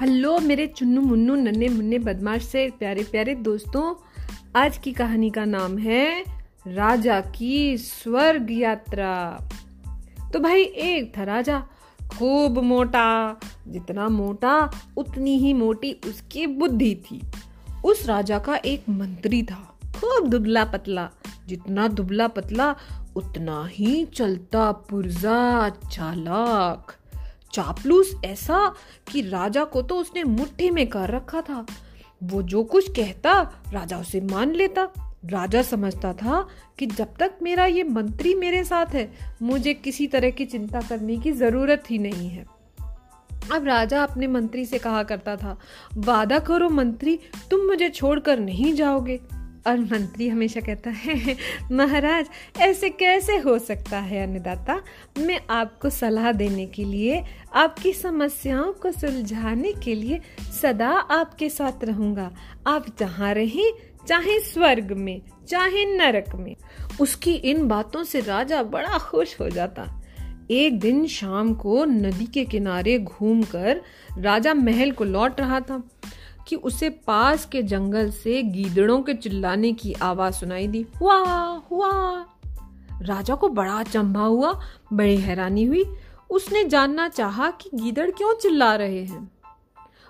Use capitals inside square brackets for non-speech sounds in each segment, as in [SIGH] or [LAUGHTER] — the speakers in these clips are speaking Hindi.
हेलो, मेरे चुन्नू मुन्नू, नन्हे मुन्ने बदमाश से प्यारे प्यारे दोस्तों, आज की कहानी का नाम है राजा की स्वर्ग यात्रा। तो भाई, एक था राजा, खूब मोटा। जितना मोटा, उतनी ही मोटी उसकी बुद्धि थी। उस राजा का एक मंत्री था, खूब दुबला पतला। जितना दुबला पतला, उतना ही चलता पुरजा चालाक। चापलूस ऐसा कि राजा को तो उसने मुट्ठी में कर रखा था। वो जो कुछ कहता, राजा उसे मान लेता। राजा समझता था कि जब तक मेरा ये मंत्री मेरे साथ है, मुझे किसी तरह की चिंता करने की ज़रूरत ही नहीं है। अब राजा अपने मंत्री से कहा करता था, वादा करो मंत्री, तुम मुझे छोड़कर नहीं जाओगे। और मंत्री हमेशा कहता है, महाराज, ऐसे कैसे हो सकता है, अन्नदाता? मैं आपको सलाह देने के लिए, आपकी समस्याओं को सुलझाने के लिए सदा आपके साथ रहूँगा। आप जहाँ रहें, चाहे स्वर्ग में, चाहे नरक में। उसकी इन बातों से राजा बड़ा खुश हो जाता। एक दिन शाम को नदी के किनारे घूमकर राजा महल को लौट रहा था। कि उसे पास के जंगल से गीदड़ों के चिल्लाने की आवाज़ सुनाई दी। हुआ हुआ। राजा को बड़ा चंबा हुआ, बड़ी हैरानी हुई। उसने जानना चाहा कि गीदड़ क्यों चिल्ला रहे हैं।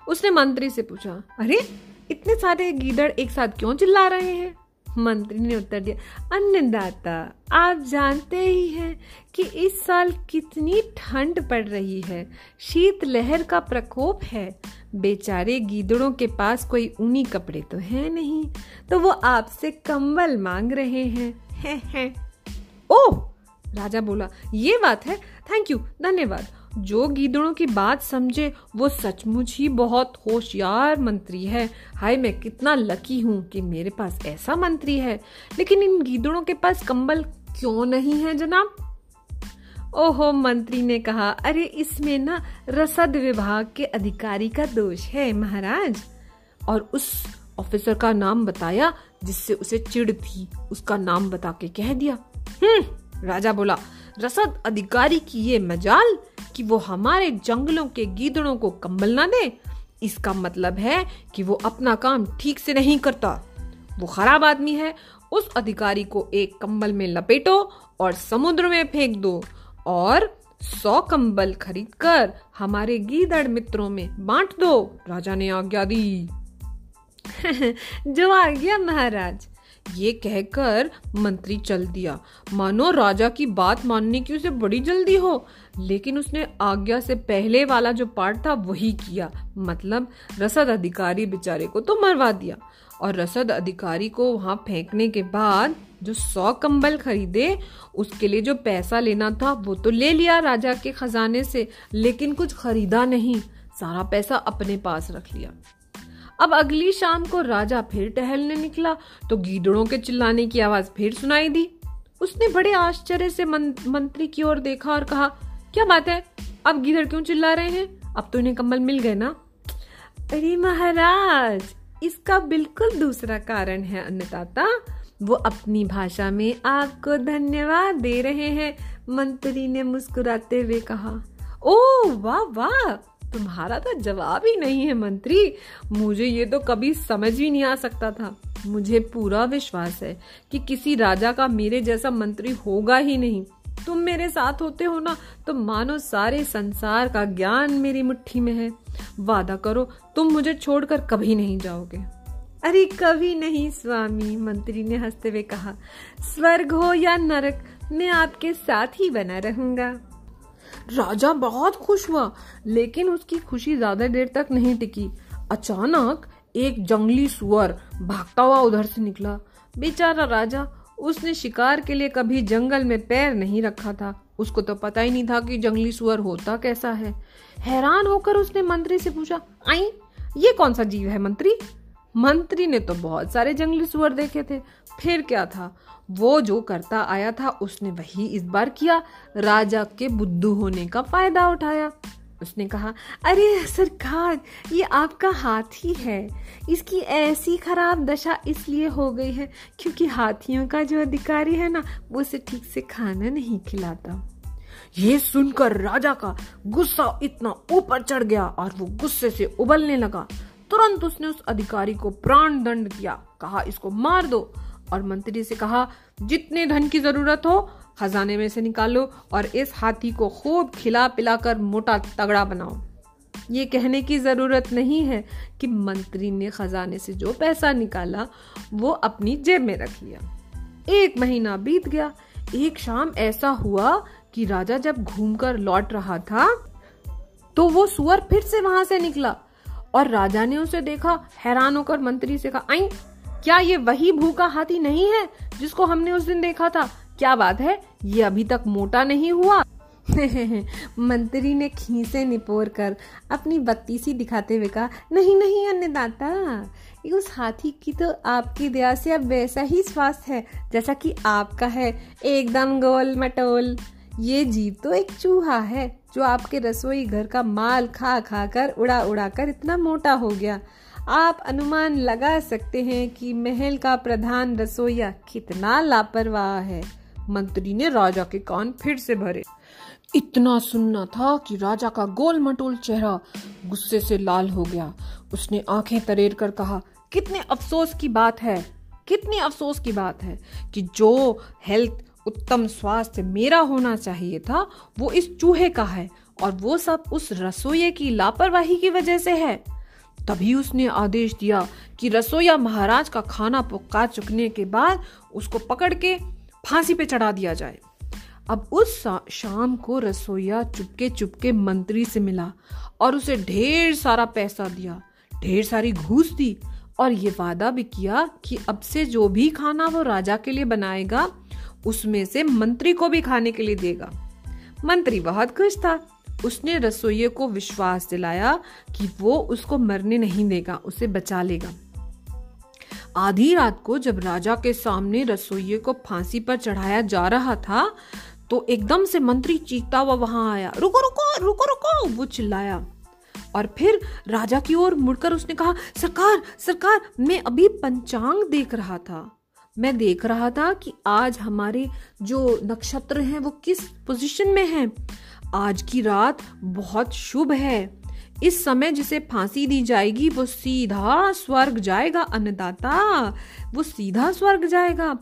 उसने मंत्री से पूछा, अरे, इतने सारे गीदड़ एक साथ क्यों चिल्ला रहे हैं? मंत्री ने उत्तर दिया, अन्नदाता, आप जानते ही हैं कि इस साल कितनी ठंड पड़ रही है। शीत लहर का प्रकोप है। बेचारे गीदड़ों के पास कोई ऊनी कपड़े तो है नहीं तो वो आपसे कंबल मांग रहे हैं। हैं हैं। ओह राजा बोला, ये बात है थैंक यू धन्यवाद। जो गीदड़ों की बात समझे, वो सचमुच ही बहुत होशियार मंत्री है। हाय, मैं कितना लकी हूँ कि मेरे पास ऐसा मंत्री है। लेकिन इन गीदड़ों के पास कंबल क्यों नहीं है, जनाब? ओहो, मंत्री ने कहा, अरे, इसमें ना रसद विभाग के अधिकारी का दोष है, महाराज। और उस ऑफिसर का नाम बताया, जिससे उसे चिढ़ थी उसका नाम बता के कह दिया। हम्म राजा बोला, रसद अधिकारी की ये मजाल कि वो हमारे जंगलों के गीदड़ों को कंबल ना दे, इसका मतलब है कि वो अपना काम ठीक से नहीं करता। वो खराब आदमी है, उस अधिकारी को एक कंबल में लपेटो और समुद्र में फेंक दो और सौ कंबल खरीद कर हमारे गीदड़ मित्रों में बांट दो, राजा ने आज्ञा दी। [LAUGHS] जो आ गया महाराज। ये कहकर मंत्री चल दिया। मानो राजा की बात मानने की उसे बड़ी जल्दी हो, लेकिन उसने आज्ञा से पहले वाला जो पार्ट था वही किया। मतलब रसद अधिकारी बेचारे को तो मरवा दिया। और रसद अधिकारी को वहाँ फेंकने के बाद जो सौ कंबल खरीदे उसके लिए जो पैसा लेना था वो तो ले लिया राजा के खजाने से लेकिन कुछ खरीदा नहीं। सारा पैसा अपने पास रख लिया। अब अगली शाम को राजा फिर टहलने निकला तो गीदड़ों के चिल्लाने की आवाज़ फिर सुनाई दी। उसने बड़े आश्चर्य से मन, मंत्री की ओर देखा और कहा क्या बात है? अब गीदड़ क्यों चिल्ला रहे हैं? अब तो इन्हें कम्बल मिल गए ना? अरे महाराज इसका बिल्कुल दूसरा कारण है अन्नदाता। वो अपनी भाषा में आपको धन्यवाद दे रहे हैं। मंत्री ने मुस्कुराते हुए कहा, ओ, वाह वाह, तुम्हारा तो जवाब ही नहीं है मंत्री। मुझे ये तो कभी समझ ही नहीं आ सकता था। मुझे पूरा विश्वास है कि किसी राजा का मेरे जैसा मंत्री होगा ही नहीं। तुम मेरे साथ होते हो ना तो मानो सारे संसार का ज्ञान मेरी मुट्ठी में है। वादा करो, तुम मुझे छोड़कर कभी नहीं जाओगे। अरे कभी नहीं, स्वामी, मंत्री ने हँसते हुए कहा। स्वर्ग हो या नरक, मैं आपके साथ ही बना रहूँगा। राजा बहुत खुश हुआ, लेकिन उसकी खुशी ज़्यादा देर तक नहीं टिकी। अचानक एक जंगली सुअर भागता हुआ उधर से निकला। बेचारा राजा, उसने शिकार के लिए कभी जंगल में पैर नहीं रखा था। उसको तो पता ही नहीं था कि जंगली सुअर होता कैसा है। हैरान होकर उसने मंत्री से पूछा, आई, ये कौन सा जीव है मंत्री? मंत्री ने तो बहुत सारे जंगली सुअर देखे थे। फिर क्या था? वो जो करता आया था, उसने वही इस बार किया। राजा के बुद्धू होने का फ़ायदा उठाया। उसने कहा, अरे, सरकार, ये आपका हाथी है। इसकी ऐसी खराब दशा इसलिए हो गई है क्योंकि हाथियों का जो अधिकारी है ना, वो उसे ठीक से खाना नहीं खिलाता। ये सुनकर राजा का गुस्सा इतना ऊपर चढ़ गया और वो गुस्से से उबलने लगा। तुरंत उसने उस अधिकारी को प्राण दंड दिया कहा, इसको मार दो। और मंत्री से कहा, जितने धन की ज़रूरत हो, खजाने में से निकालो और इस हाथी को खूब खिला पिलाकर मोटा तगड़ा बनाओ। ये कहने की ज़रूरत नहीं है कि मंत्री ने खजाने से जो पैसा निकाला, वो अपनी जेब में रख लिया। एक महीना बीत गया। एक शाम ऐसा हुआ कि राजा जब घूमकर लौट रहा था तो वो सुअर फिर से वहाँ से निकला। और राजा ने उसे देखा, हैरान होकर मंत्री से कहा आई क्या ये वही भूखा हाथी नहीं है जिसको हमने उस दिन देखा था? क्या बात है? ये अभी तक मोटा नहीं हुआ? [LAUGHS] मंत्री ने खीसे निपोर कर अपनी बत्ती सी दिखाते हुए कहा, नहीं नहीं, अन्नदाता, उस हाथी की तो आपकी दया से अब वैसा ही स्वास्थ्य है जैसा कि आपका है। एकदम गोल मटोल। ये जीव तो एक चूहा है। जो आपके रसोई घर का माल खा खा कर उड़ा उड़ा कर इतना मोटा हो गया। आप अनुमान लगा सकते हैं कि महल का प्रधान रसोईया कितना लापरवाह है। मंत्री ने राजा के कान फिर से भरे। इतना सुनना था कि राजा का गोल मटोल चेहरा गुस्से से लाल हो गया। उसने आँखें तरेर कर कहा, कितने अफसोस की बात है, कितने अफसोस की बात है कि जो हेल्थ उत्तम स्वास्थ्य मेरा होना चाहिए था, वो इस चूहे का है और वो सब उस रसोई की लापरवाही की वजह से है। तभी उसने आदेश दिया कि रसोईया महाराज का खाना पका चुकने के बाद उसको पकड़ के फांसी पे चढ़ा दिया जाए। अब उस शाम को रसोईया चुपके चुपके मंत्री से मिला और उसे ढेर सारा पैसा दिया, ढेर सारी घूस दी और ये वादा भी किया कि अब से जो भी खाना वो राजा के लिए बनाएगा उसमें से मंत्री को भी खाने के लिए देगा। मंत्री बहुत खुश था। उसने रसोइये को विश्वास दिलाया कि वो उसको मरने नहीं देगा, उसे बचा लेगा। आधी रात को जब राजा के सामने रसोइये को फांसी पर चढ़ाया जा रहा था तो एकदम से मंत्री चीखता हुआ वहाँ आया। रुको रुको रुको रुको, वो चिल्लाया। और फिर राजा की ओर मुड़कर उसने कहा, सरकार सरकार, मैं अभी पंचांग देख रहा था। मैं देख रहा था कि आज हमारे जो नक्षत्र हैं, वो किस पोजीशन में हैं? आज की रात बहुत शुभ है। इस समय जिसे फांसी दी जाएगी, वो सीधा स्वर्ग जाएगा, अन्नदाता। वो सीधा स्वर्ग जाएगा।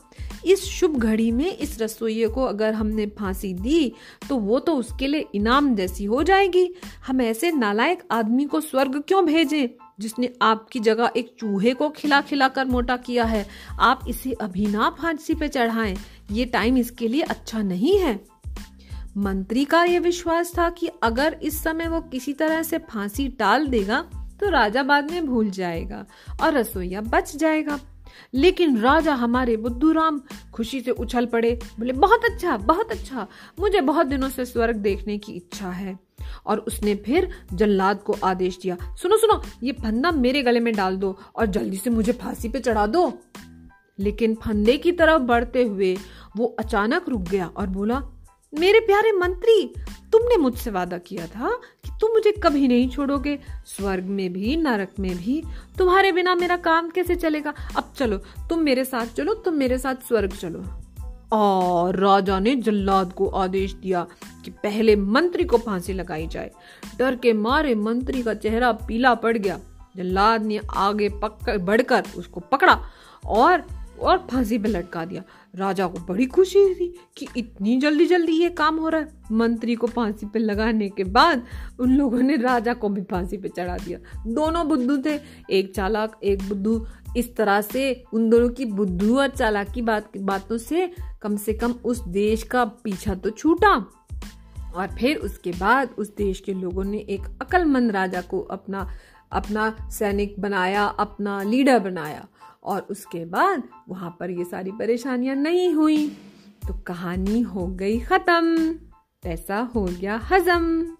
इस शुभ घड़ी में, इस रसोई को अगर हमने फांसी दी तो वो तो उसके लिए इनाम जैसी हो जाएगी। हम ऐसे नालायक आदमी को स्वर्ग क्यों भेजें, जिसने आपकी जगह एक चूहे को खिला खिला कर मोटा किया है? आप इसे अभी ना फांसी पे चढ़ाएँ। ये टाइम इसके लिए अच्छा नहीं है। मंत्री का यह विश्वास था कि अगर इस समय वो किसी तरह से फांसी टाल देगा तो राजा बाद में भूल जाएगा और रसोईया बच जाएगा। लेकिन राजा हमारे बुद्धू राम खुशी से उछल पड़े, बोले, बहुत अच्छा बहुत अच्छा मुझे बहुत दिनों से स्वर्ग देखने की इच्छा है। और उसने फिर जल्लाद को आदेश दिया, सुनो सुनो, ये फंदा मेरे गले में डाल दो और जल्दी से मुझे फांसी पे चढ़ा दो। लेकिन फंदे की तरफ़ बढ़ते हुए वो अचानक रुक गया और बोला मेरे प्यारे मंत्री, तुमने मुझसे वादा किया था कि तुम मुझे कभी नहीं छोड़ोगे। स्वर्ग में भी, नरक में भी। तुम्हारे बिना मेरा काम कैसे चलेगा? अब चलो, तुम मेरे साथ चलो, तुम मेरे साथ स्वर्ग चलो। और राजा ने जल्लाद को आदेश दिया कि पहले मंत्री को फांसी लगाई जाए। डर के मारे मंत्री का चेहरा पीला पड़ गया। जल्लाद ने आगे पकड़ बढ़कर उसको पकड़ा और और फांसी पे लटका दिया। राजा को बड़ी खुशी थी कि इतनी जल्दी जल्दी ये काम हो रहा है। मंत्री को फांसी पे लगाने के बाद उन लोगों ने राजा को भी फांसी पे चढ़ा दिया। दोनों बुद्धू थे। एक चालाक, एक बुद्धू। इस तरह से उन दोनों की बुद्धू और चालाक की बात, बातों से कम से कम उस देश का पीछा तो छूटा। और फिर उसके बाद उस देश के लोगों ने एक अकलमंद राजा को अपना अपना सैनिक बनाया, अपना लीडर बनाया और उसके बाद वहाँ पर ये सारी परेशानियाँ नहीं हुई। तो कहानी हो गई खत्म। पैसा हो गया हजम।